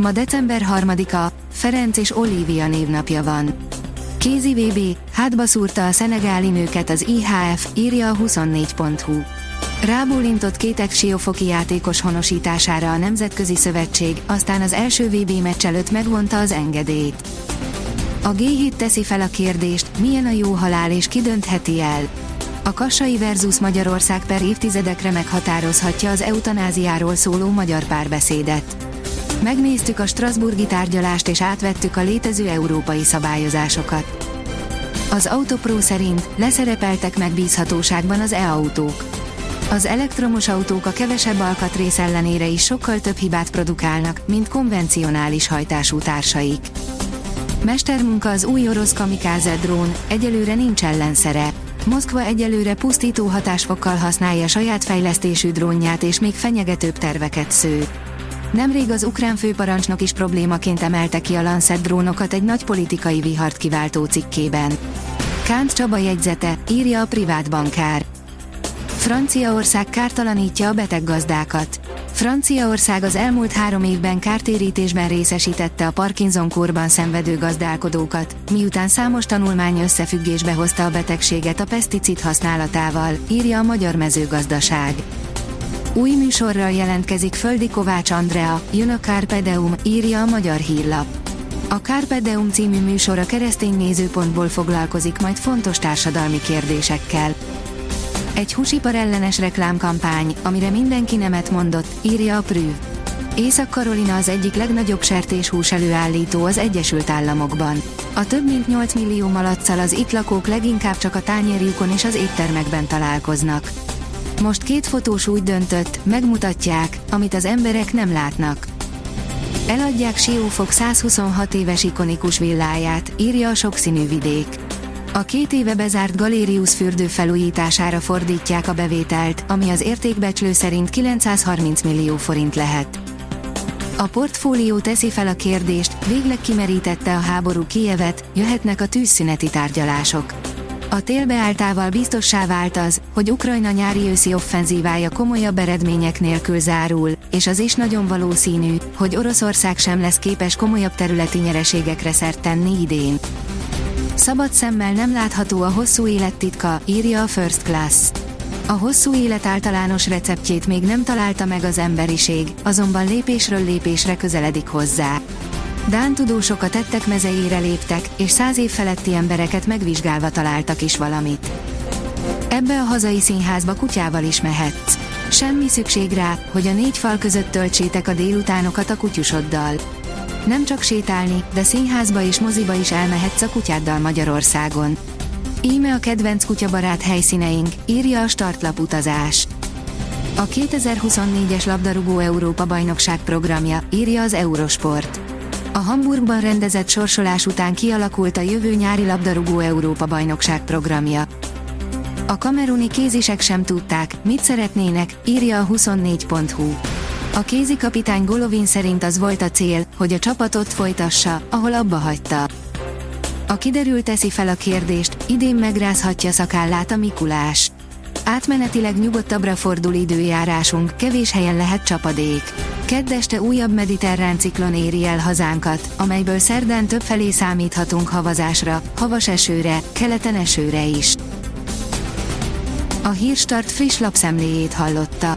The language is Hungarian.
Ma december 3-a, Ferenc és Olivia névnapja van. Kézi VB, hátba szúrta a szenegáli nőket az IHF, írja a 24.hu. Rábólintott két siófoki játékos honosítására a Nemzetközi Szövetség, aztán az első VB meccs előtt megvonta az engedélyt. A G7 teszi fel a kérdést, milyen a jó halál és ki döntheti el. A Kassai versus Magyarország per évtizedekre meghatározhatja az eutanáziáról szóló magyar párbeszédet. Megnéztük a Strasburgi tárgyalást és átvettük a létező európai szabályozásokat. Az Autopro szerint leszerepeltek megbízhatóságban az e-autók. Az elektromos autók a kevesebb alkatrész ellenére is sokkal több hibát produkálnak, mint konvencionális hajtású társaik. Mestermunka az új orosz kamikáze drón, egyelőre nincs ellenszere. Moszkva egyelőre pusztító hatásfokkal használja saját fejlesztésű drónját és még fenyegetőbb terveket sző. Nemrég az ukrán főparancsnok is problémaként emelte ki a Lancet drónokat egy nagy politikai vihart kiváltó cikkében. Kánt Csaba jegyzete, írja a privát bankár. Franciaország kártalanítja a beteg gazdákat. Franciaország az elmúlt három évben kártérítésben részesítette a Parkinson-kórban szenvedő gazdálkodókat, miután számos tanulmány összefüggésbe hozta a betegséget a peszticid használatával, írja a Magyar Mezőgazdaság. Új műsorral jelentkezik Földi Kovács Andrea, jön a Carpe Deum, írja a Magyar Hírlap. A Carpe Deum című műsor a keresztény nézőpontból foglalkozik majd fontos társadalmi kérdésekkel. Egy húsipar ellenes reklámkampány, amire mindenki nemet mondott, írja a Prüv. Észak-Karolina az egyik legnagyobb sertéshús előállító az Egyesült Államokban. A több mint 8 millió malacsal az itt lakók leginkább csak a tányérjukon és az éttermekben találkoznak. Most két fotós úgy döntött, megmutatják, amit az emberek nem látnak. Eladják Siófok 126 éves ikonikus villáját, írja a sokszínű vidék. A két éve bezárt Galérius fürdő felújítására fordítják a bevételt, ami az értékbecslő szerint 930 millió forint lehet. A portfólió teszi fel a kérdést, végleg kimerítette a háború Kijevet, jöhetnek a tűzszüneti tárgyalások. A télbeáltával biztossá vált az, hogy Ukrajna nyári-őszi offenzívája komolyabb eredmények nélkül zárul, és az is nagyon valószínű, hogy Oroszország sem lesz képes komolyabb területi nyereségekre szert tenni idén. Szabad szemmel nem látható a hosszú élet titka, írja a First Class. A hosszú élet általános receptjét még nem találta meg az emberiség, azonban lépésről lépésre közeledik hozzá. Dán tudósok a tettek mezejére léptek, és száz év feletti embereket megvizsgálva találtak is valamit. Ebbe a hazai színházba kutyával is mehetsz. Semmi szükség rá, hogy a négy fal között töltsétek a délutánokat a kutyusoddal. Nem csak sétálni, de színházba és moziba is elmehetsz a kutyáddal Magyarországon. Íme a kedvenc kutyabarát helyszíneink, írja a startlap utazás. A 2024-es labdarúgó Európa bajnokság programja, írja az Eurosport. A Hamburgban rendezett sorsolás után kialakult a jövő nyári labdarúgó Európa bajnokság programja. A kameruni kézisek sem tudták, mit szeretnének, írja a 24.hu. A kézikapitány Golovin szerint az volt a cél, hogy a csapatot folytassa, ahol abba hagyta. A kiderült teszi fel a kérdést, idén megrázhatja szakállát a Mikulás. Átmenetileg nyugodtabbra fordul időjárásunk, kevés helyen lehet csapadék. Keddeste újabb mediterrán ciklon éri el hazánkat, amelyből szerdán többfelé számíthatunk havazásra, havas esőre, keleten esőre is. A Hírstart friss lapszemléjét hallotta.